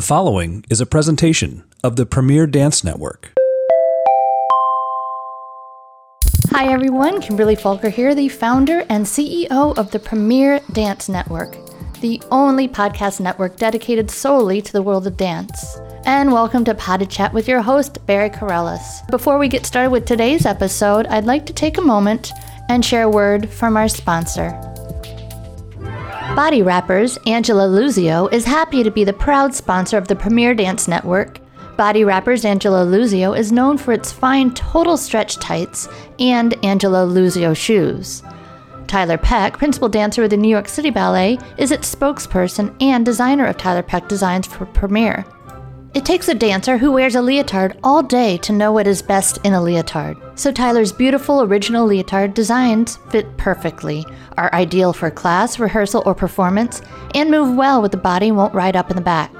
The following is a presentation of the Premier Dance Network. Hi everyone, Kimberly Falker here, the founder and CEO of the Premier Dance Network, the only podcast network dedicated solely to the world of dance. And welcome to Pod de Chat with your host, Barry Kerollis. Before we get started with today's episode, I'd like to take a moment and share a word from our sponsor. Body Wrappers, Angelo Luzio, is happy to be the proud sponsor of the Premier Dance Network. Body Wrappers Angelo Luzio is known for its fine total stretch tights and Angelo Luzio shoes. Tiler Peck, principal dancer with the New York City Ballet, is its spokesperson and designer of Tiler Peck designs for Premier. It takes a dancer who wears a leotard all day to know what is best in a leotard. So Tiler's beautiful original leotard designs fit perfectly, are ideal for class, rehearsal, or performance, and move well with the body won't ride up in the back.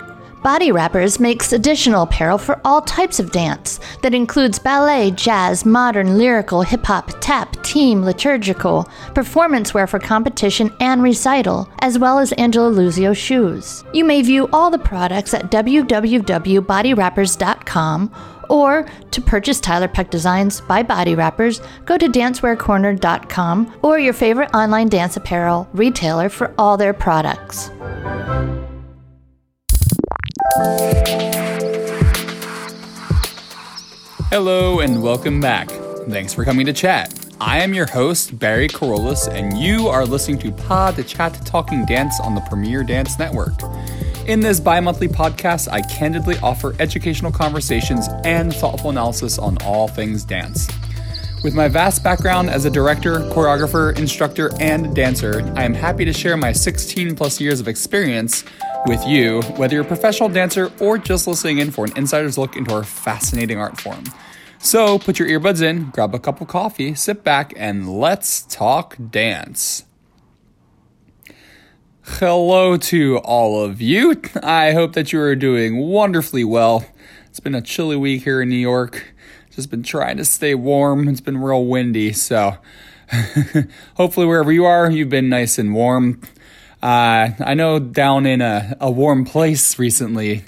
Body Wrappers makes additional apparel for all types of dance that includes ballet, jazz, modern, lyrical, hip hop, tap, team, liturgical, performance wear for competition and recital, as well as Angelo Luzio shoes. You may view all the products at www.bodywrappers.com or to purchase Tiler Peck Designs by Body Wrappers, go to dancewearcorner.com or your favorite online dance apparel retailer for all their products. Hello and welcome back. Thanks for coming to chat. I am your host, Barry Kerollis, and you are listening to Pod de Chat Talking Dance on the Premier Dance Network. In this bi monthly podcast, I candidly offer educational conversations and thoughtful analysis on all things dance. With my vast background as a director, choreographer, instructor, and dancer, I am happy to share my 16 plus years of experience with you, whether you're a professional dancer or just listening in for an insider's look into our fascinating art form. So put your earbuds in, grab a cup of coffee, sit back, and let's talk dance. Hello to all of you. I hope that you are doing wonderfully well. It's been a chilly week here in New York. Just been trying to stay warm. It's been real windy, so hopefully wherever you are, you've been nice and warm. Uh, I know down in a, a warm place recently,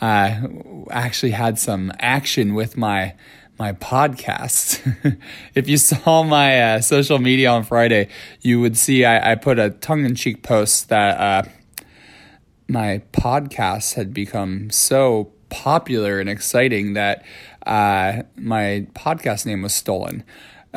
uh, actually had some action with my my podcast. if you saw my uh, social media on Friday, you would see I, I put a tongue in cheek post that uh, my podcast had become so popular and exciting that uh, my podcast name was stolen.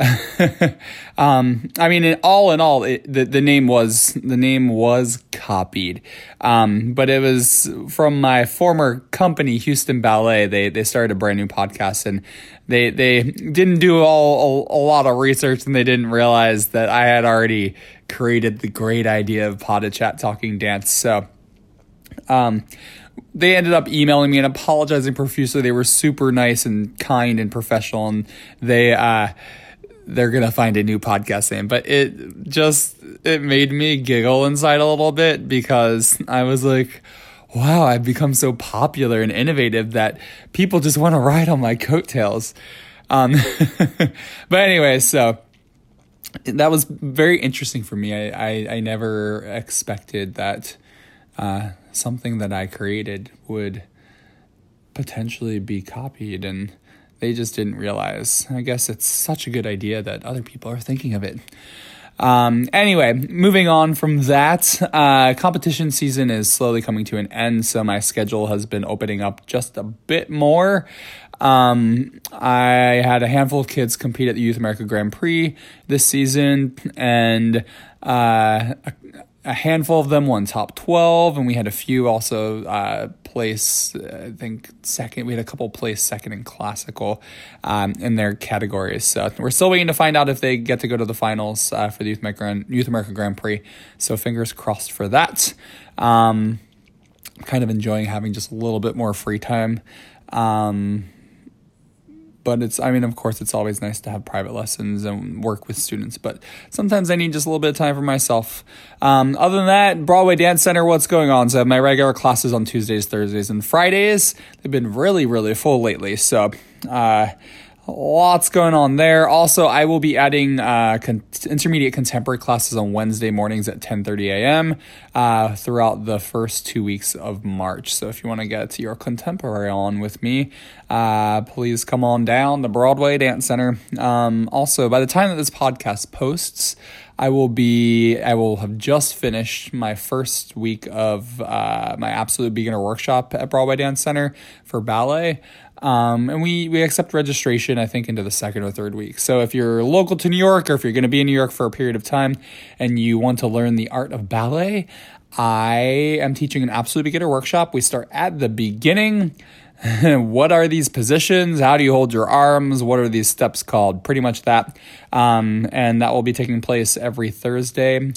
um, I mean, all in all, it, the the name was the name was copied, um, but it was from my former company, Houston Ballet. They they started a brand new podcast, and they they didn't do all a, a lot of research, and they didn't realize that I had already created the great idea of Pod Chat Talking Dance. So, um, they ended up emailing me and apologizing profusely. They were super nice and kind and professional, and they uh, they're gonna find a new podcast name. But it just it made me giggle inside a little bit because I was like, wow, I've become so popular and innovative that people just want to ride on my coattails. Um, but anyway, so that was very interesting for me. I, I, I never expected that uh, something that I created would potentially be copied and they just didn't realize. I guess it's such a good idea that other people are thinking of it. Um, anyway, moving on from that, uh, competition season is slowly coming to an end, so my schedule has been opening up just a bit more. Um, I had a handful of kids compete at the Youth America Grand Prix this season, and uh, a handful of them won top 12 and we had a few also uh, place i think second we had a couple place second in classical um, in their categories. So we're still waiting to find out if they get to go to the finals uh, for the youth america, youth america grand prix. So fingers crossed for that. Um, kind of enjoying having just a little bit more free time. Um, but it's i mean of course it's always nice to have private lessons and work with students but sometimes i need just a little bit of time for myself. Um, other than that broadway dance center what's going on? So my regular classes on tuesdays thursdays and fridays. They've been really really full lately so uh, lots going on there. Also, I will be adding uh, con- intermediate contemporary classes on Wednesday mornings at 10:30 a.m. Uh, throughout the first two weeks of March. So if you want to get your contemporary on with me, uh, please come on down the Broadway Dance Center. Um, also, by the time that this podcast posts. I will be I will have just finished my first week of uh, my absolute beginner workshop at Broadway Dance Center for ballet. Um, and we, we accept registration, I think, into the second or third week. So if you're local to New York or if you're going to be in New York for a period of time and you want to learn the art of ballet, I am teaching an absolute beginner workshop. We start at the beginning. what are these positions? How do you hold your arms? What are these steps called? Pretty much that. Um, and that will be taking place every Thursday.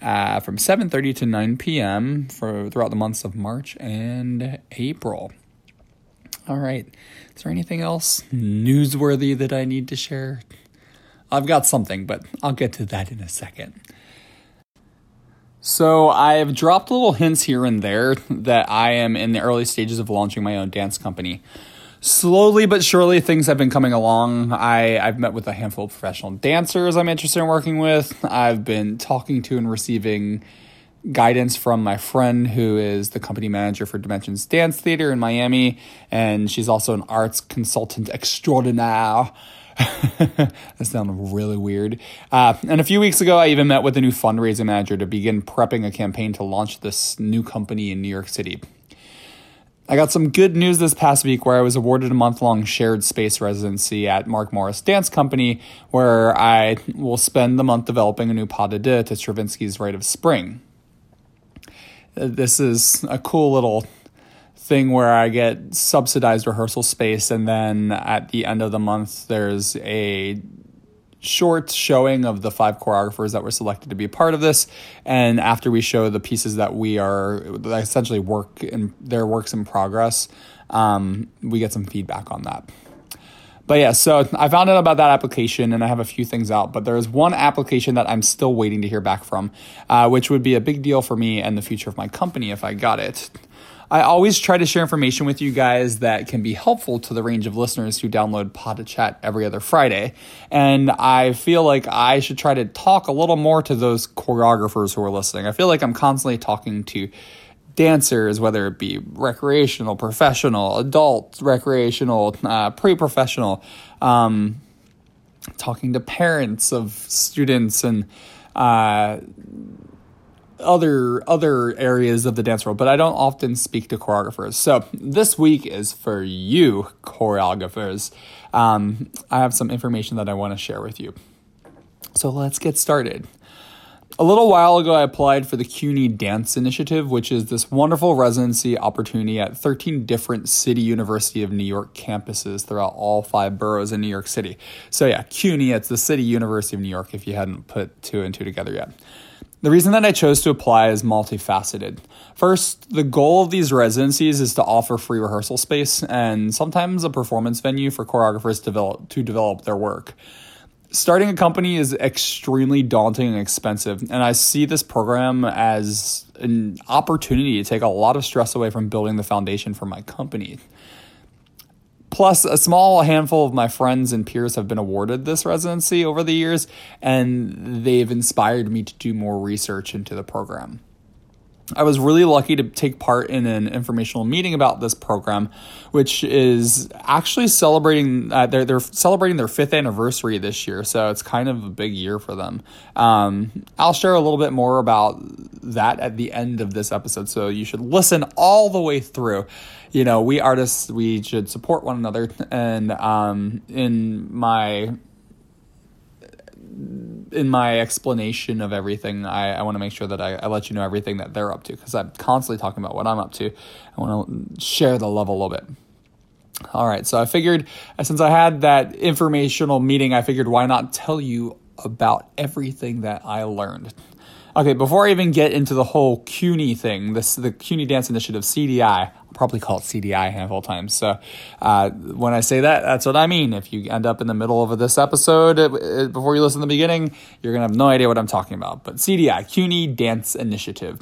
Uh, from 7.30 to 9 p.m. for throughout the months of March and April. All right. Is there anything else newsworthy that I need to share? I've got something, but I'll get to that in a second. So, I've dropped little hints here and there that I am in the early stages of launching my own dance company. Slowly but surely, things have been coming along. I, I've met with a handful of professional dancers I'm interested in working with. I've been talking to and receiving guidance from my friend who is the company manager for Dimensions Dance Theater in Miami, and she's also an arts consultant extraordinaire. That sounds really weird. Uh, and a few weeks ago, I even met with a new fundraising manager to begin prepping a campaign to launch this new company in New York City. I got some good news this past week where I was awarded a month long shared space residency at Mark Morris Dance Company, where I will spend the month developing a new pas de deux to Stravinsky's Rite of Spring this is a cool little thing where I get subsidized rehearsal space, and then at the end of the month, there's a short showing of the five choreographers that were selected to be a part of this. And after we show the pieces that we are essentially work in their works in progress, um, we get some feedback on that. But yeah, so I found out about that application and I have a few things out, but there is one application that I'm still waiting to hear back from, uh, which would be a big deal for me and the future of my company if I got it. I always try to share information with you guys that can be helpful to the range of listeners who download Pod de Chat every other Friday. And I feel like I should try to talk a little more to those choreographers who are listening. I feel like I'm constantly talking to dancers, whether it be recreational, professional, adult, recreational, uh, pre professional, um, talking to parents of students and uh, other other areas of the dance world, but I don't often speak to choreographers. So this week is for you, choreographers. Um, I have some information that I want to share with you. So let's get started. A little while ago, I applied for the CUNY Dance Initiative, which is this wonderful residency opportunity at 13 different City University of New York campuses throughout all five boroughs in New York City. So, yeah, CUNY, it's the City University of New York if you hadn't put two and two together yet. The reason that I chose to apply is multifaceted. First, the goal of these residencies is to offer free rehearsal space and sometimes a performance venue for choreographers to develop, to develop their work starting a company is extremely daunting and expensive. And I see this program as an opportunity to take a lot of stress away from building the foundation for my company. Plus, a small handful of my friends and peers have been awarded this residency over the years, and they've inspired me to do more research into the program. I was really lucky to take part in an informational meeting about this program, which is actually celebrating. Uh, they're they're celebrating their fifth anniversary this year, so it's kind of a big year for them. Um, I'll share a little bit more about that at the end of this episode, so you should listen all the way through. You know, we artists we should support one another, and um, in my in my explanation of everything, I, I want to make sure that I, I let you know everything that they're up to because I'm constantly talking about what I'm up to. I want to share the love a little bit. All right, so I figured since I had that informational meeting, I figured why not tell you about everything that I learned. Okay, before I even get into the whole CUNY thing, this the CUNY Dance Initiative CDI, I'll probably call it CDI a handful of times. So uh, when I say that, that's what I mean. If you end up in the middle of this episode uh, before you listen to the beginning, you're going to have no idea what I'm talking about. But CDI, CUNY Dance Initiative.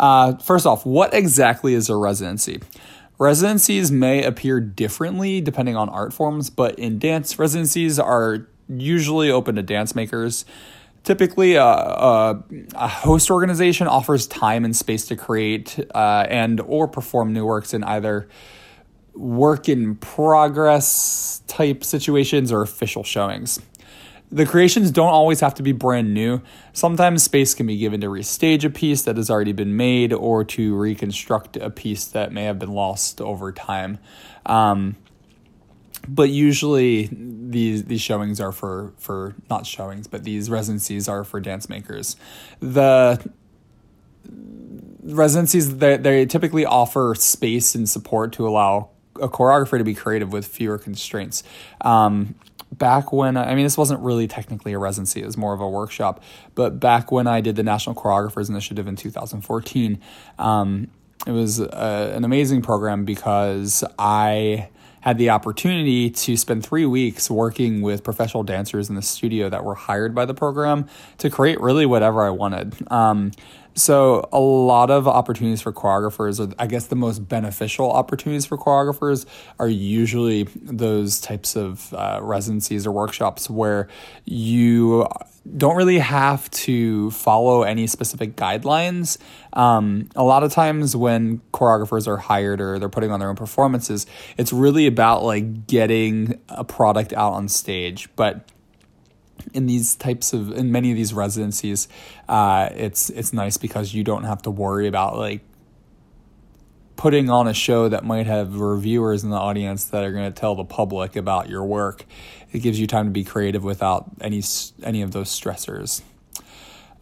Uh, first off, what exactly is a residency? Residencies may appear differently depending on art forms, but in dance, residencies are usually open to dance makers. Typically, a, a, a host organization offers time and space to create uh, and or perform new works in either work in progress type situations or official showings. The creations don't always have to be brand new. Sometimes space can be given to restage a piece that has already been made or to reconstruct a piece that may have been lost over time. Um, but usually these these showings are for for not showings, but these residencies are for dance makers. The residencies they, they typically offer space and support to allow a choreographer to be creative with fewer constraints. Um, back when I mean this wasn't really technically a residency; it was more of a workshop. But back when I did the National Choreographers Initiative in 2014, um, it was uh, an amazing program because I had the opportunity to spend three weeks working with professional dancers in the studio that were hired by the program to create really whatever I wanted. Um, so a lot of opportunities for choreographers, or I guess the most beneficial opportunities for choreographers, are usually those types of uh, residencies or workshops where you don't really have to follow any specific guidelines. Um, a lot of times when choreographers are hired or they're putting on their own performances, it's really about like getting a product out on stage, but in these types of in many of these residencies, uh, it's it's nice because you don't have to worry about like putting on a show that might have reviewers in the audience that are going to tell the public about your work. It gives you time to be creative without any any of those stressors.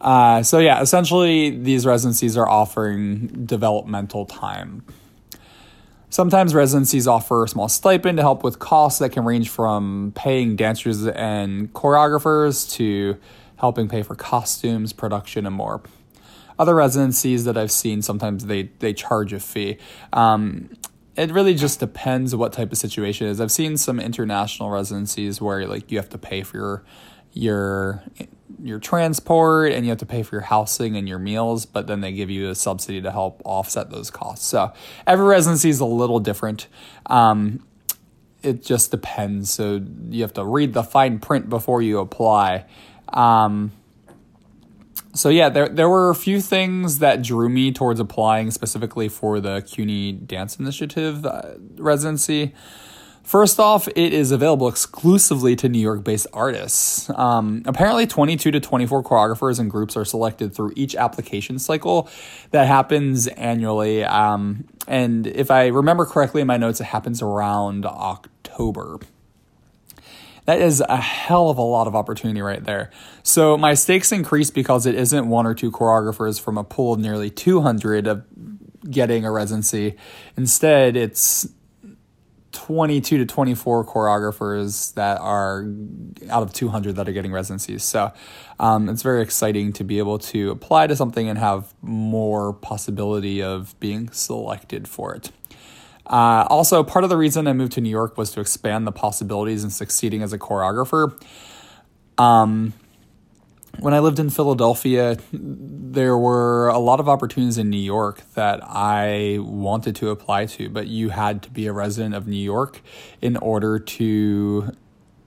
Uh, so yeah, essentially these residencies are offering developmental time. Sometimes residencies offer a small stipend to help with costs that can range from paying dancers and choreographers to helping pay for costumes, production, and more. Other residencies that I've seen, sometimes they, they charge a fee. Um, it really just depends what type of situation it is. I've seen some international residencies where like you have to pay for your your your transport and you have to pay for your housing and your meals, but then they give you a subsidy to help offset those costs. So every residency is a little different. Um, it just depends. So you have to read the fine print before you apply. Um, so yeah, there there were a few things that drew me towards applying specifically for the CUNY Dance Initiative uh, residency. First off, it is available exclusively to New York based artists. Um, apparently, 22 to 24 choreographers and groups are selected through each application cycle that happens annually. Um, and if I remember correctly in my notes, it happens around October. That is a hell of a lot of opportunity right there. So my stakes increase because it isn't one or two choreographers from a pool of nearly 200 of getting a residency. Instead, it's 22 to 24 choreographers that are out of 200 that are getting residencies. So um, it's very exciting to be able to apply to something and have more possibility of being selected for it. Uh, also, part of the reason I moved to New York was to expand the possibilities in succeeding as a choreographer. Um, when I lived in Philadelphia, there were a lot of opportunities in New York that I wanted to apply to, but you had to be a resident of New York in order to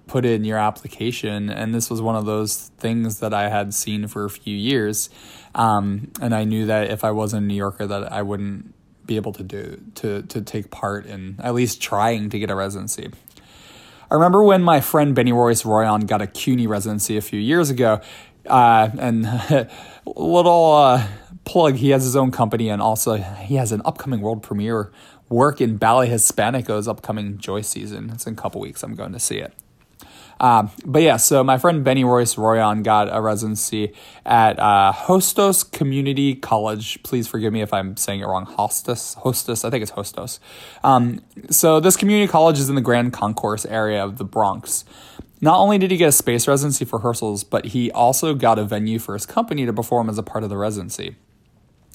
put in your application. And this was one of those things that I had seen for a few years. Um, and I knew that if I wasn't a New Yorker, that I wouldn't be able to do to to take part in at least trying to get a residency. I remember when my friend Bennyroyce Royon got a CUNY residency a few years ago, uh, and little uh, plug, he has his own company and also he has an upcoming world premiere work in Ballet Hispanico's upcoming Joyce season. It's in a couple weeks. I'm going to see it. Um, but yeah, so my friend Bennyroyce Royon got a residency at uh, Hostos Community College. Please forgive me if I'm saying it wrong. Hostos, Hostos, I think it's Hostos. Um, so this community college is in the Grand Concourse area of the Bronx. Not only did he get a space residency for rehearsals, but he also got a venue for his company to perform as a part of the residency.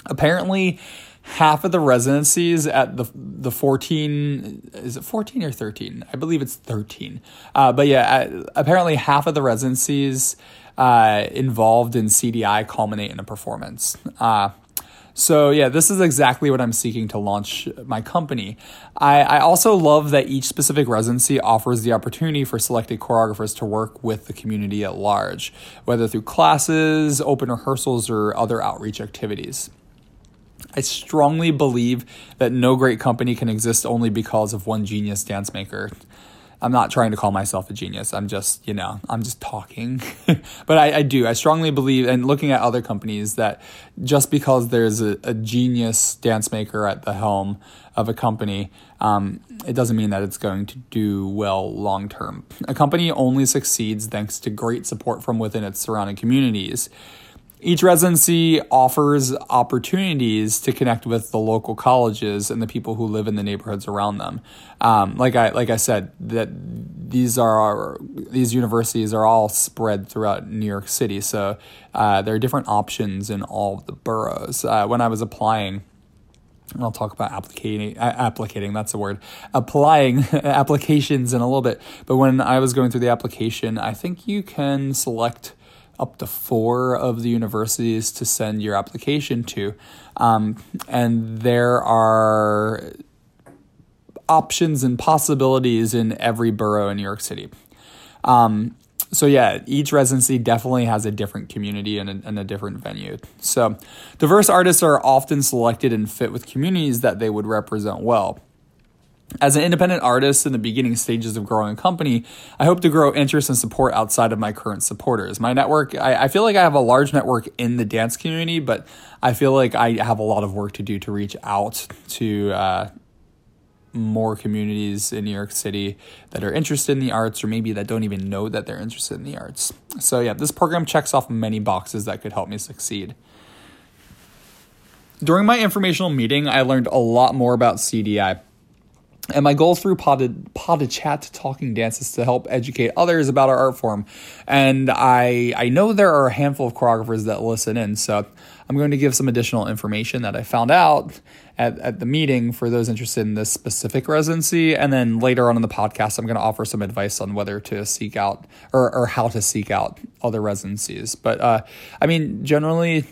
Apparently, half of the residencies at the the 14 is it 14 or 13 i believe it's 13 uh, but yeah uh, apparently half of the residencies uh, involved in cdi culminate in a performance uh, So yeah, this is exactly what I'm seeking to launch my company. I, I also love that each specific residency offers the opportunity for selected choreographers to work with the community at large, whether through classes, open rehearsals, or other outreach activities. I strongly believe that no great company can exist only because of one genius dance maker. I'm not trying to call myself a genius. I'm just, you know, I'm just talking. but I, I, do. I strongly believe, and looking at other companies, that just because there's a, a genius dance maker at the helm of a company, um, it doesn't mean that it's going to do well long term. A company only succeeds thanks to great support from within its surrounding communities. Each residency offers opportunities to connect with the local colleges and the people who live in the neighborhoods around them. Um, like I like I said, that these are these universities are all spread throughout New York City, so uh, there are different options in all of the boroughs. Uh, when I was applying. I'll talk about applicating, applicating, that's the word, applying applications in a little bit. But when I was going through the application, I think you can select up to four of the universities to send your application to. Um, and there are options and possibilities in every borough in New York City. Um, so yeah, each residency definitely has a different community and a, and a, different venue. So diverse artists are often selected and fit with communities that they would represent well. As an independent artist in the beginning stages of growing a company, I hope to grow interest and support outside of my current supporters. My network, I, I, feel like I have a large network in the dance community, but I feel like I have a lot of work to do to reach out to uh, more communities in New York City that are interested in the arts or maybe that don't even know that they're interested in the arts. So, yeah, this program checks off many boxes that could help me succeed. During my informational meeting, I learned a lot more about CDI. And my goal through potted, potted chat talking dance is to help educate others about our art form. And I I know there are a handful of choreographers that listen in, so I'm going to give some additional information that I found out at, at the meeting for those interested in this specific residency. And then later on in the podcast, I'm going to offer some advice on whether to seek out or, or how to seek out other residencies. But uh, I mean, generally,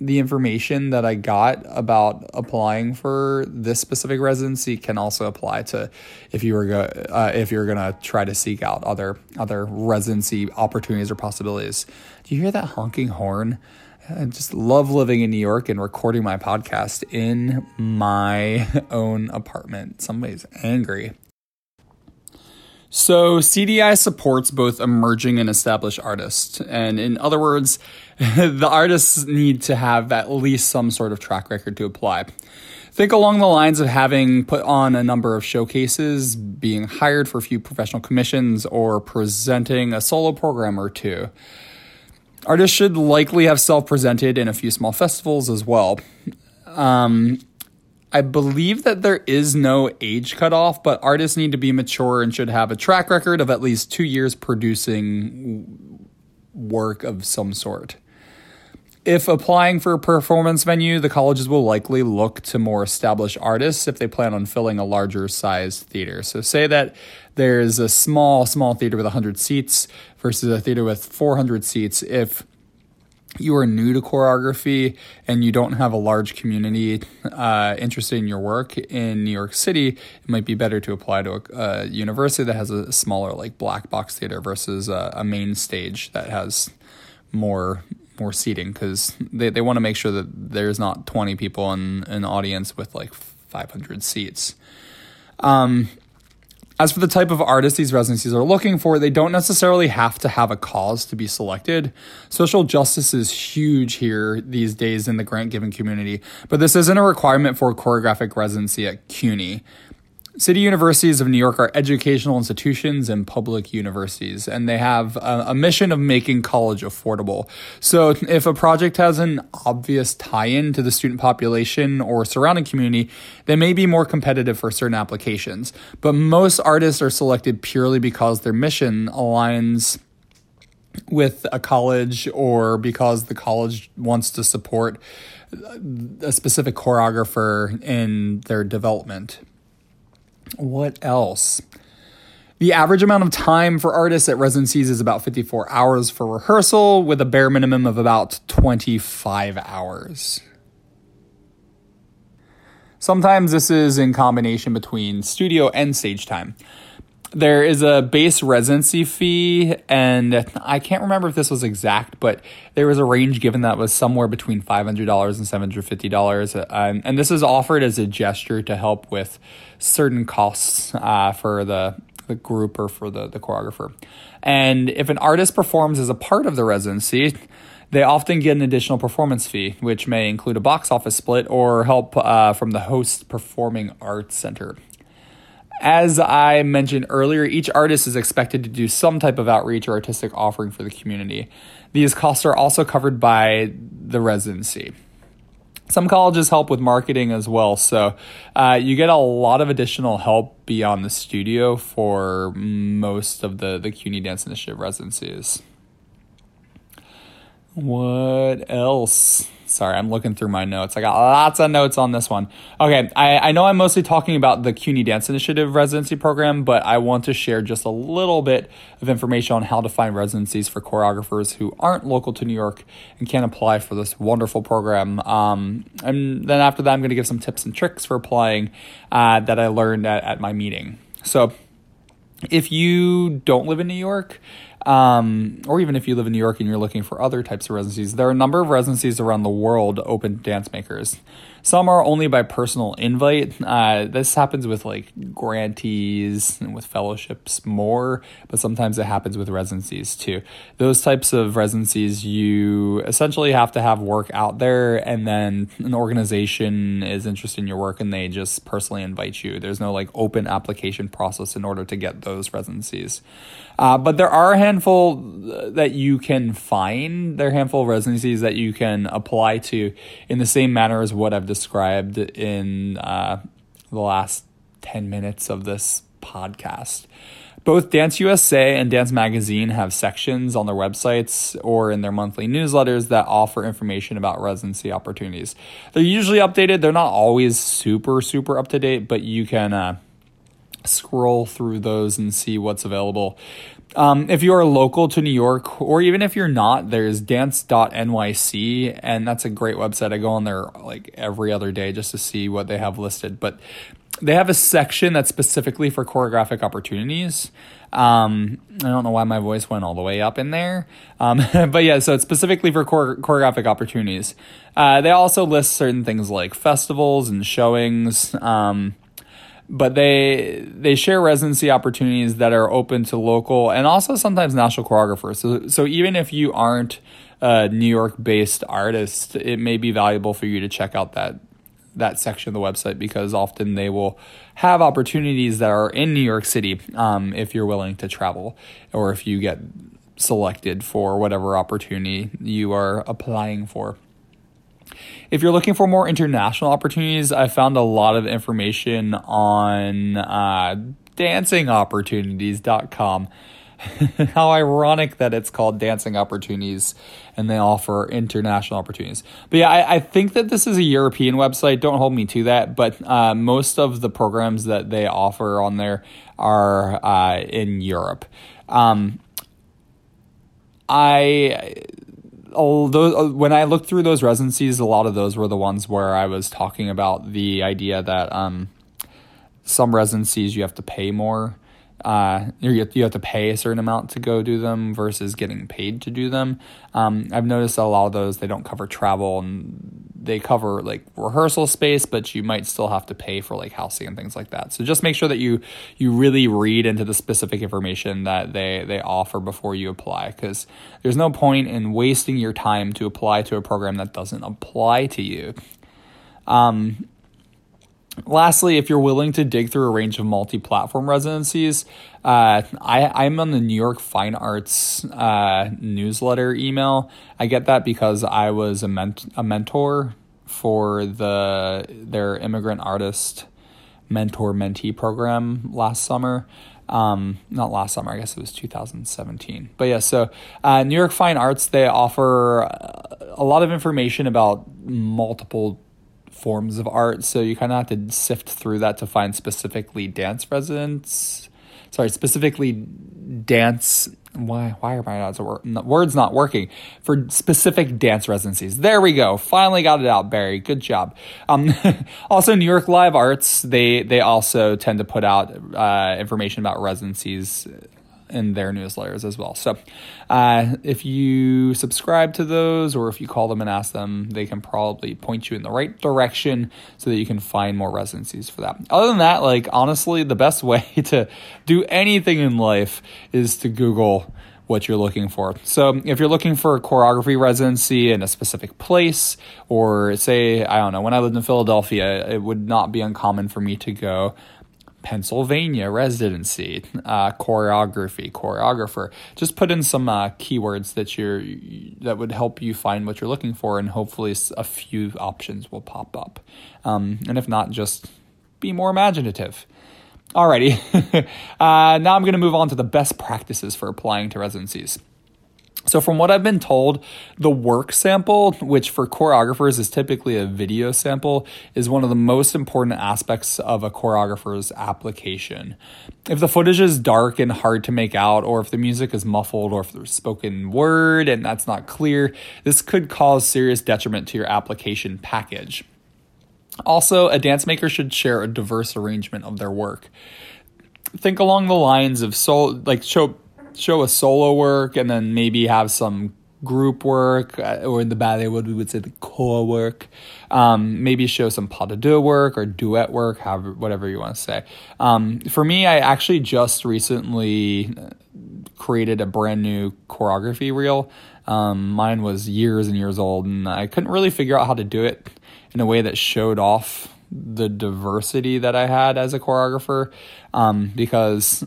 the information that I got about applying for this specific residency can also apply to if you were go, uh, if you're gonna try to seek out other other residency opportunities or possibilities. Do you hear that honking horn? I just love living in New York and recording my podcast in my own apartment. Somebody's angry. So, CDI supports both emerging and established artists. And in other words, the artists need to have at least some sort of track record to apply. Think along the lines of having put on a number of showcases, being hired for a few professional commissions, or presenting a solo program or two. Artists should likely have self presented in a few small festivals as well. Um, I believe that there is no age cutoff, but artists need to be mature and should have a track record of at least two years producing work of some sort. If applying for a performance venue, the colleges will likely look to more established artists if they plan on filling a larger size theater. So, say that there's a small, small theater with 100 seats versus a theater with 400 seats. If you are new to choreography and you don't have a large community uh, interested in your work in New York City, it might be better to apply to a, a university that has a smaller, like black box theater, versus a, a main stage that has more more seating because they, they want to make sure that there's not 20 people in an audience with like 500 seats. Um, as for the type of artist these residencies are looking for, they don't necessarily have to have a cause to be selected. Social justice is huge here these days in the grant giving community, but this isn't a requirement for a choreographic residency at CUNY. City universities of New York are educational institutions and public universities, and they have a, a, mission of making college affordable. So, if a project has an obvious tie in to the student population or surrounding community, they may be more competitive for certain applications. But most artists are selected purely because their mission aligns with a college or because the college wants to support a specific choreographer in their development. What else? The average amount of time for artists at residencies is about 54 hours for rehearsal, with a bare minimum of about 25 hours. Sometimes this is in combination between studio and stage time. There is a base residency fee, and I can't remember if this was exact, but there was a range given that was somewhere between $500 and $750. Um, and this is offered as a gesture to help with certain costs uh, for the, the group or for the, the choreographer. And if an artist performs as a part of the residency, they often get an additional performance fee, which may include a box office split or help uh, from the host performing arts center. As I mentioned earlier, each artist is expected to do some type of outreach or artistic offering for the community. These costs are also covered by the residency. Some colleges help with marketing as well, so uh, you get a lot of additional help beyond the studio for most of the, the CUNY Dance Initiative residencies. What else? Sorry, I'm looking through my notes. I got lots of notes on this one. Okay, I, I know I'm mostly talking about the CUNY Dance Initiative residency program, but I want to share just a little bit of information on how to find residencies for choreographers who aren't local to New York and can't apply for this wonderful program. Um, and then after that, I'm going to give some tips and tricks for applying uh, that I learned at, at my meeting. So, if you don't live in New York, um, or even if you live in New York and you're looking for other types of residencies, there are a number of residencies around the world open to dance makers. Some are only by personal invite. Uh, this happens with like grantees and with fellowships more, but sometimes it happens with residencies too. Those types of residencies, you essentially have to have work out there, and then an organization is interested in your work and they just personally invite you. There's no like open application process in order to get those residencies. Uh, but there are a handful that you can find. There are a handful of residencies that you can apply to in the same manner as what I've described in uh, the last 10 minutes of this podcast. Both Dance USA and Dance Magazine have sections on their websites or in their monthly newsletters that offer information about residency opportunities. They're usually updated, they're not always super, super up to date, but you can. Uh, scroll through those and see what's available. Um, if you are local to New York, or even if you're not, there's dance.nyc, and that's a great website. I go on there like every other day just to see what they have listed. But they have a section that's specifically for choreographic opportunities. Um, I don't know why my voice went all the way up in there. Um, but yeah, so it's specifically for chore- choreographic opportunities. Uh, they also list certain things like festivals and showings. Um, but they they share residency opportunities that are open to local and also sometimes national choreographers. So so even if you aren't a New York based artist, it may be valuable for you to check out that that section of the website because often they will have opportunities that are in New York City um, if you're willing to travel or if you get selected for whatever opportunity you are applying for. If you're looking for more international opportunities, I found a lot of information on uh, dancingopportunities.com. How ironic that it's called Dancing Opportunities and they offer international opportunities. But yeah, I, I think that this is a European website. Don't hold me to that. But uh, most of the programs that they offer on there are uh, in Europe. Um, I although when I looked through those residencies, a lot of those were the ones where I was talking about the idea that um, some residencies you have to pay more. Uh, you have, you have to pay a certain amount to go do them versus getting paid to do them. Um, I've noticed that a lot of those they don't cover travel and they cover like rehearsal space, but you might still have to pay for like housing and things like that. So just make sure that you you really read into the specific information that they they offer before you apply because there's no point in wasting your time to apply to a program that doesn't apply to you. Um, Lastly, if you're willing to dig through a range of multi-platform residencies, uh, I, I'm on the New York Fine Arts uh, newsletter email. I get that because I was a, ment- a mentor for the their immigrant artist mentor mentee program last summer. Um, not last summer, I guess it was 2017. But yeah, so uh, New York Fine Arts they offer a lot of information about multiple forms of art. So you kind of have to sift through that to find specifically dance residents, sorry, specifically dance. Why why are my words not working for specific dance residencies? There we go. Finally got it out, Barry. Good job. Um, also, New York Live Arts they they also tend to put out uh, information about residencies in their newsletters as well. So, uh, if you subscribe to those or if you call them and ask them, they can probably point you in the right direction so that you can find more residencies for that. Other than that, like honestly, the best way to do anything in life is to Google what you're looking for. So if you're looking for a choreography residency in a specific place, or say, I don't know, when I lived in Philadelphia, it would not be uncommon for me to go Pennsylvania residency, uh, choreography, choreographer. Just put in some uh, keywords that you're that would help you find what you're looking for, and hopefully a few options will pop up. Um, and if not, just be more imaginative. Alrighty, uh, now I'm going to move on to the best practices for applying to residencies. So, from what I've been told, the work sample, which for choreographers is typically a video sample, is one of the most important aspects of a choreographer's application. If the footage is dark and hard to make out, or if the music is muffled, or if there's spoken word and that's not clear, this could cause serious detriment to your application package. Also, a dance maker should share a diverse arrangement of their work. Think along the lines of soul, like show show a solo work and then maybe have some group work, uh, or in the ballet world, we would say the corps work. Um, maybe show some pas de deux work or duet work, however, whatever you want to say. Um, for me, I actually just recently uh, created a brand new choreography reel. Um, mine was years and years old, and I couldn't really figure out how to do it in a way that showed off the diversity that I had as a choreographer um, because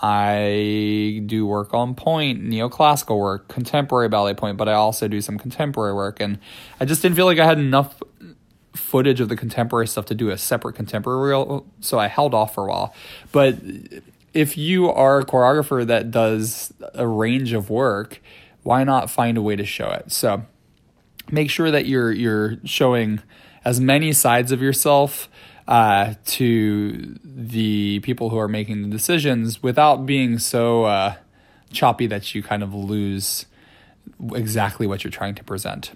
I do work on pointe, neoclassical work, contemporary ballet pointe, but I also do some contemporary work. And I just didn't feel like I had enough footage of the contemporary stuff to do a separate contemporary reel, so I held off for a while. But if you are a choreographer that does a range of work, why not find a way to show it? So make sure that you're you're showing as many sides of yourself uh, to the people who are making the decisions without being so uh, choppy that you kind of lose exactly what you're trying to present.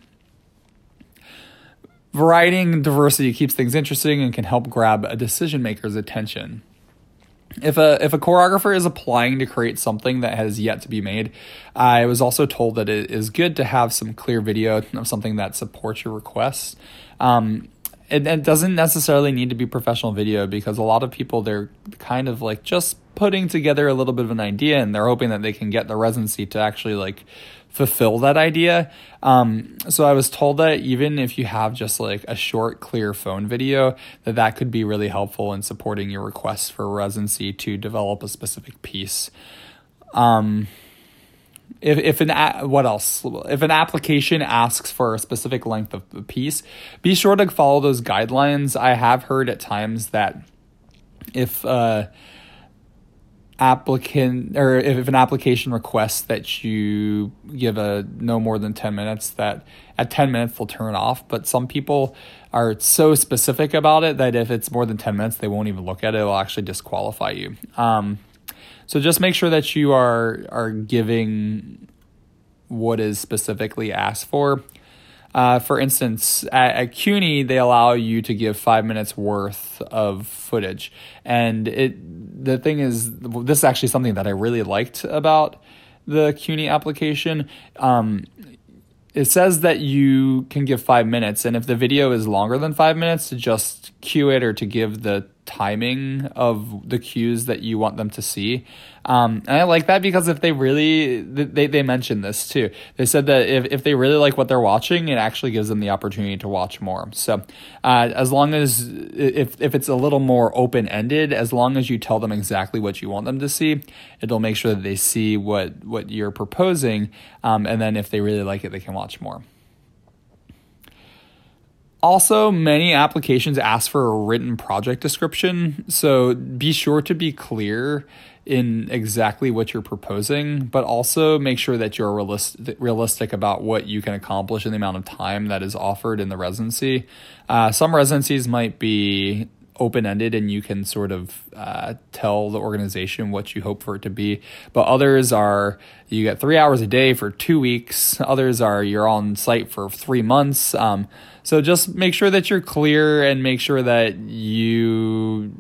Variety and diversity keeps things interesting and can help grab a decision maker's attention. If a if a choreographer is applying to create something that has yet to be made, I was also told that it is good to have some clear video of something that supports your request. Um, it, it doesn't necessarily need to be professional video because a lot of people they're kind of like just putting together a little bit of an idea and they're hoping that they can get the residency to actually like fulfill that idea. Um, so I was told that even if you have just like a short, clear phone video, that that could be really helpful in supporting your request for residency to develop a specific piece. Um, if, if an what else? If an application asks for a specific length of a piece be sure to follow those guidelines. I have heard at times that if uh applicant or if, if an application requests that you give a no more than 10 minutes that at 10 minutes they'll turn off. But some people are so specific about it that if it's more than 10 minutes they won't even look at it. It'll actually disqualify you. Um, so just make sure that you are are giving what is specifically asked for. Uh, for instance, at, at CUNY, they allow you to give five minutes worth of footage, and it the thing is, this is actually something that I really liked about the CUNY application. Um, it says that you can give five minutes, and if the video is longer than five minutes, just cue it or to give the timing of the cues that you want them to see. Um, and I like that because if they really, they, they mentioned this too. They said that if, if they really like what they're watching, it actually gives them the opportunity to watch more. So, uh, as long as, if, if it's a little more open ended, as long as you tell them exactly what you want them to see, it'll make sure that they see what, what you're proposing. Um, and then if they really like it, they can watch more. Also, many applications ask for a written project description, so be sure to be clear in exactly what you're proposing, but also make sure that you're realistic, realistic about what you can accomplish in the amount of time that is offered in the residency. Uh, some residencies might be open ended and you can sort of uh, tell the organization what you hope for it to be. But others are you get three hours a day for two weeks. Others are you're on site for three months. Um, so just make sure that you're clear and make sure that you,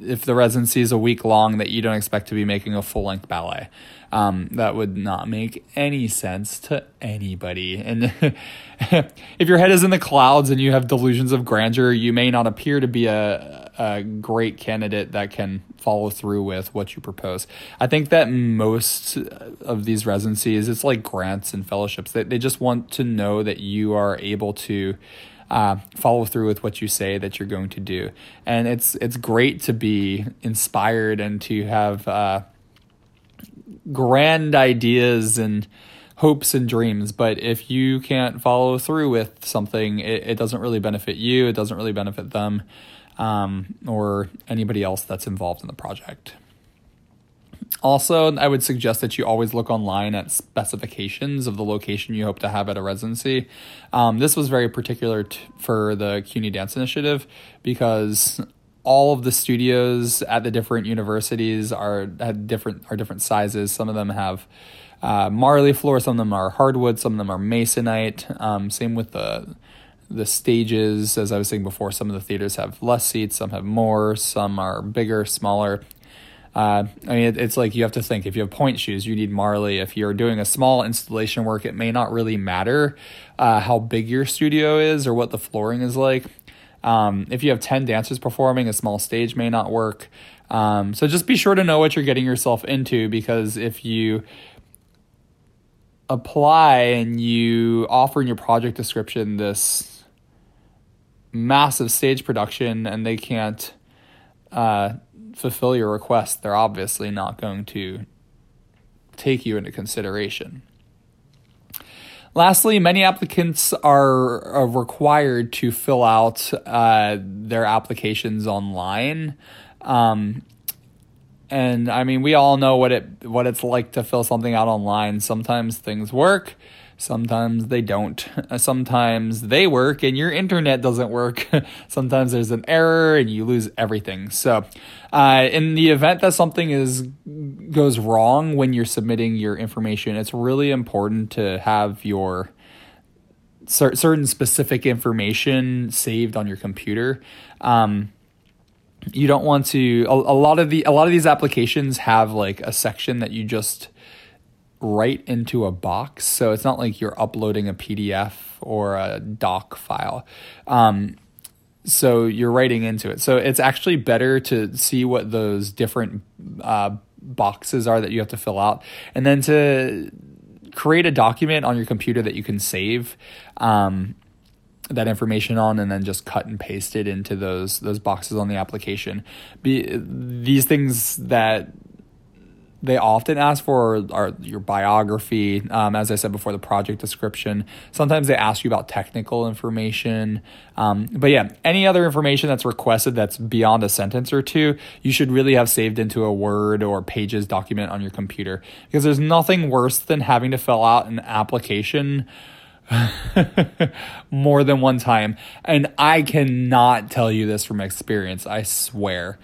if the residency is a week long, that you don't expect to be making a full length ballet. Um, that would not make any sense to anybody. And if your head is in the clouds and you have delusions of grandeur, you may not appear to be a, a great candidate that can follow through with what you propose. I think that most of these residencies, it's like grants and fellowships, they, they just want to know that you are able to. Uh, follow through with what you say that you're going to do, and it's it's great to be inspired and to have uh, grand ideas and hopes and dreams. But if you can't follow through with something, it, it doesn't really benefit you. It doesn't really benefit them um, or anybody else that's involved in the project. Also, I would suggest that you always look online at specifications of the location you hope to have at a residency. Um, this was very particular t- for the CUNY Dance Initiative because all of the studios at the different universities are at different are different sizes. Some of them have uh, marley floor, some of them are hardwood, some of them are masonite. Um, same with the the stages, as I was saying before, some of the theaters have less seats, some have more, some are bigger, smaller. Uh, I mean, it, it's like you have to think if you have pointe shoes, you need Marley. If you're doing a small installation work, it may not really matter uh, how big your studio is or what the flooring is like. Um, if you have 10 dancers performing, a small stage may not work. Um, so just be sure to know what you're getting yourself into because if you apply and you offer in your project description this massive stage production and they can't uh, fulfill your request, they're obviously not going to take you into consideration. Lastly, many applicants are, required to fill out uh, their applications online. Um, and I mean, we all know what it what it's like to fill something out online. Sometimes things work, sometimes they don't. Sometimes they work and your internet doesn't work. sometimes there's an error and you lose everything. So, uh, in the event that something is goes wrong when you're submitting your information, it's really important to have your certain specific information saved on your computer. Um, you don't want to. A, a lot of the a lot of these applications have like a section that you just write into a box, so it's not like you're uploading a PDF or a doc file. Um, so you're writing into it. So it's actually better to see what those different uh, boxes are that you have to fill out, and then to create a document on your computer that you can save um, that information on, and then just cut and paste it into those those boxes on the application. Be, these things that they often ask for your biography. Um, as I said before, the project description. Sometimes they ask you about technical information. Um, but yeah, any other information that's requested that's beyond a sentence or two, you should really have saved into a Word or Pages document on your computer because there's nothing worse than having to fill out an application. more than one time. And I cannot tell you this from experience, I swear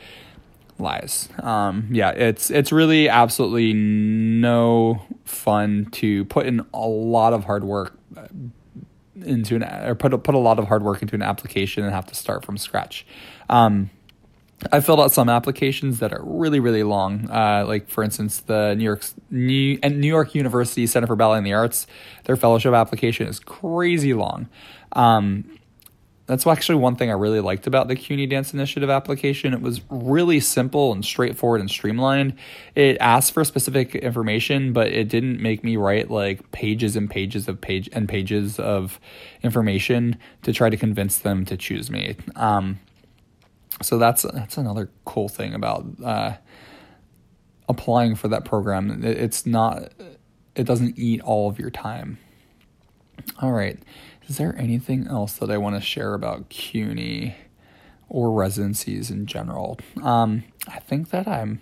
lies. Um, yeah, it's it's really absolutely no fun to put in a lot of hard work uh, into an or put a, put a lot of hard work into an application and have to start from scratch. Um, I filled out some applications that are really really long. Uh, like for instance, the New York New, and New York University Center for Ballet and the Arts, their fellowship application is crazy long. Um, that's actually one thing I really liked about the CUNY Dance Initiative application. It was really simple and straightforward and streamlined. It asked for specific information, but it didn't make me write like pages and pages of page and pages of information to try to convince them to choose me. Um, so that's that's another cool thing about uh, applying for that program. It's not it doesn't eat all of your time. All right. Is there anything else that I want to share about CUNY or residencies in general? Um, I think that I'm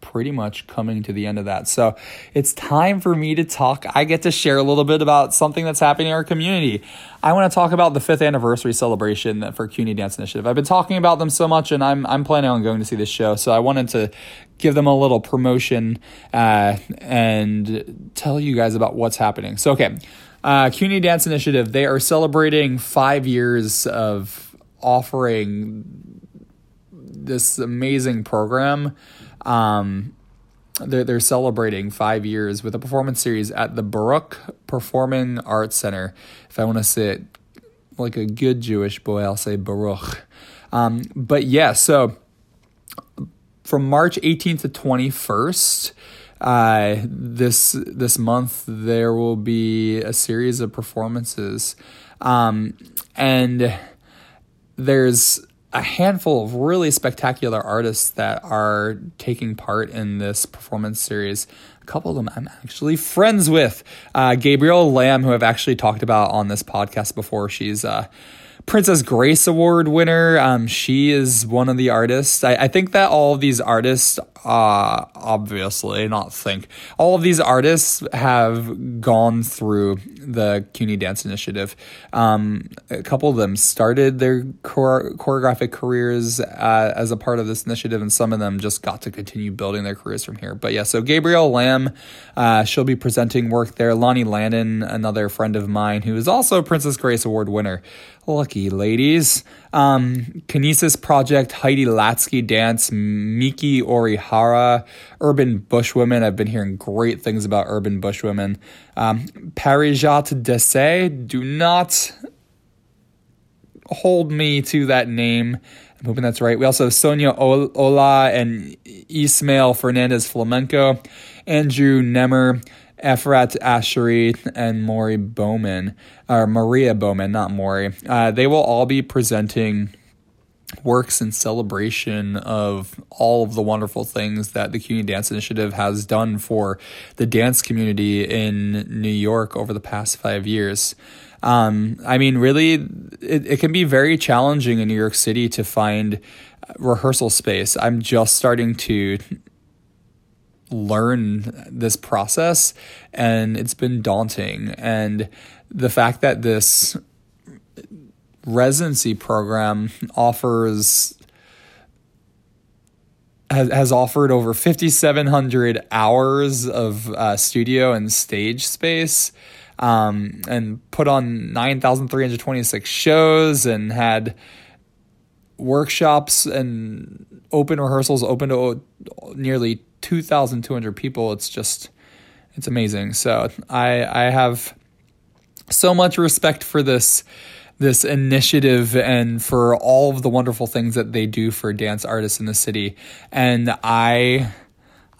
pretty much coming to the end of that. So it's time for me to talk. I get to share a little bit about something that's happening in our community. I want to talk about the fifth anniversary celebration for CUNY Dance Initiative. I've been talking about them so much, and I'm I'm planning on going to see this show. So I wanted to give them a little promotion uh, and tell you guys about what's happening. So okay, uh, CUNY Dance Initiative. They are celebrating five years of offering this amazing program. Um, they're, they're celebrating five years with a performance series at the Baruch Performing Arts Center. If I want to say it like a good Jewish boy, I'll say Baruch. Um, but yeah, so from March 18th to 21st, uh, this this month there will be a series of performances, um, and there's a handful of really spectacular artists that are taking part in this performance series. A couple of them I'm actually friends with. Uh, Gabrielle Lamb, who I've actually talked about on this podcast before. She's uh, Princess Grace Award winner. Um, she is one of the artists. I, I think that all of these artists, uh, obviously, not think, all of these artists have gone through the CUNY Dance Initiative. Um, a couple of them started their chore- choreographic careers uh, as a part of this initiative, and some of them just got to continue building their careers from here. But yeah, so Gabrielle Lamb, uh, she'll be presenting work there. Loni Landon, another friend of mine who is also a Princess Grace Award winner. Lucky ladies. Um, Kinesis Project, Heidi Latsky Dance, Miki Orihara, Urban Bush Women. I've been hearing great things about Urban Bush Women. Um, Parijat Dese. Do not hold me to that name. I'm hoping that's right. We also have Sonia Olla and Ismael Fernandez Flamenco, Andrew Nemr. Efrat Asherie and Maury Bauman, or Maria Bauman, not Maury. Uh, they will all be presenting works in celebration of all of the wonderful things that the CUNY Dance Initiative has done for the dance community in New York over the past five years. Um, I mean, really, it, it can be very challenging in New York City to find rehearsal space. I'm just starting to learn this process and it's been daunting. And the fact that this residency program offers has, has offered over 5700 hours of uh, studio and stage space um, and put on 9326 shows and had workshops and open rehearsals open to nearly 2,200 people. It's just, it's amazing. So I, I have so much respect for this this initiative and for all of the wonderful things that they do for dance artists in the city. And I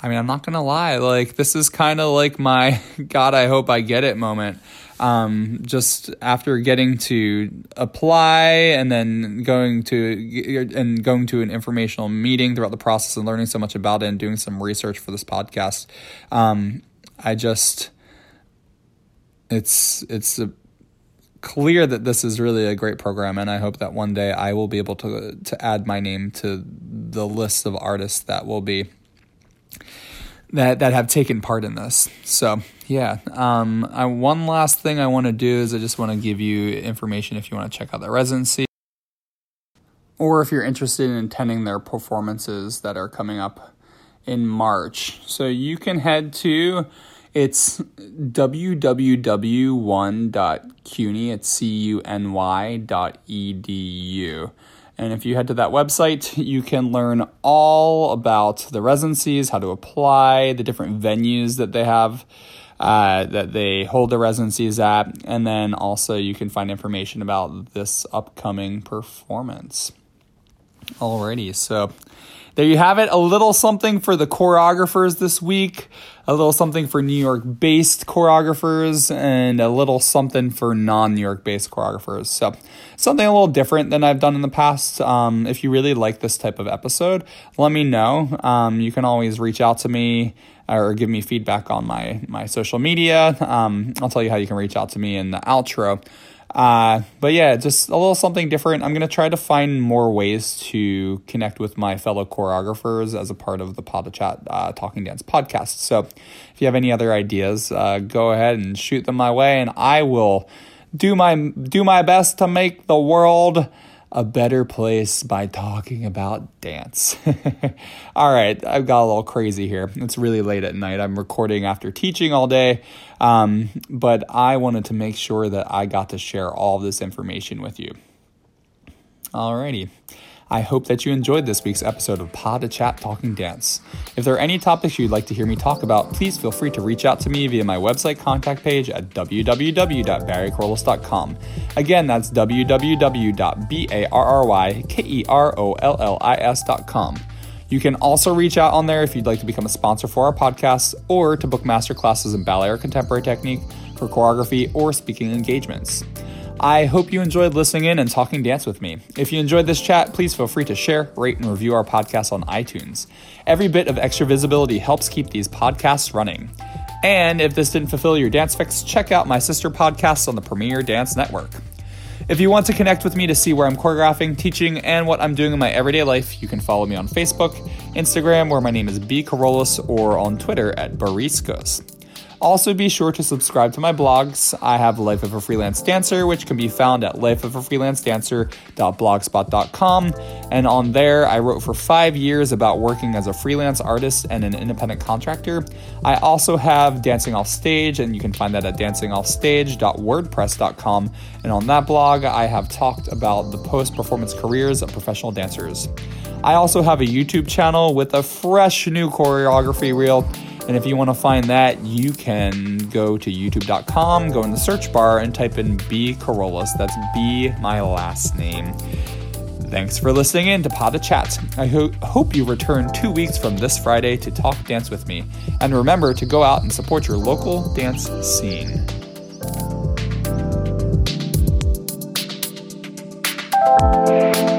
I mean, I'm not going to lie, like this is kind of like my god, I hope I get it moment um, just after getting to apply and then going to and going to an informational meeting throughout the process and learning so much about it and doing some research for this podcast, um, I just it's it's a, clear that this is really a great program, and I hope that one day I will be able to to add my name to the list of artists that will be that that have taken part in this. So yeah, um, I, one last thing I want to do is I just want to give you information if you want to check out the residency, or if you're interested in attending their performances that are coming up in March. So you can head to it's www.cuny it's c u n y dot e d u. And if you head to that website, you can learn all about the residencies, how to apply, the different venues that they have. Uh, that they hold the residencies at, and then also you can find information about this upcoming performance. Alrighty, so there you have it. A little something for the choreographers this week, a little something for New York based choreographers, and a little something for non New York based choreographers. So, something a little different than I've done in the past. Um, if you really like this type of episode, let me know. Um, you can always reach out to me or give me feedback on my, my social media. Um, I'll tell you how you can reach out to me in the outro. Uh, but yeah, just a little something different. I'm to try to find more ways to connect with my fellow choreographers as a part of the Pod Chat uh, Talking Dance podcast. So if you have any other ideas, uh, go ahead and shoot them my way, and I will do my do my best to make the world a better place by talking about dance. all right, I've got a little crazy here. It's really late at night. I'm recording after teaching all day, um, but I wanted to make sure that I got to share all this information with you. Alrighty. I hope that you enjoyed this week's episode of Pod de Chat Talking Dance. If there are any topics you'd like to hear me talk about, please feel free to reach out to me via my website contact page at www.barrykerollis.com. Again, that's www.barrykerollis.com. You can also reach out on there if you'd like to become a sponsor for our podcast or to book master classes in ballet or contemporary technique for choreography or speaking engagements. I hope you enjoyed listening in and talking dance with me. If you enjoyed this chat, please feel free to share, rate, and review our podcast on iTunes. Every bit of extra visibility helps keep these podcasts running. And if this didn't fulfill your dance fix, check out my sister podcasts on the Premier Dance Network. If you want to connect with me to see where I'm choreographing, teaching, and what I'm doing in my everyday life, you can follow me on Facebook, Instagram, where my name is B. Kerollis, or on Twitter at Bariscos. Also, be sure to subscribe to my blogs. I have Life of a Freelance Dancer, which can be found at lifeofafreelancedancer.blogspot.com. And on there, I wrote for five years about working as a freelance artist and an independent contractor. I also have Dancing Off Stage, and you can find that at dancingoffstage.wordpress.com. And on that blog, I have talked about the post performance careers of professional dancers. I also have a YouTube channel with a fresh new choreography reel. And if you want to find that, you can go to youtube.com, go in the search bar, and type in B Kerollis. That's B, my last name. Thanks for listening in to Pod de Chat. I ho- hope you return two weeks from this Friday to talk dance with me. And remember to go out and support your local dance scene. Thank you.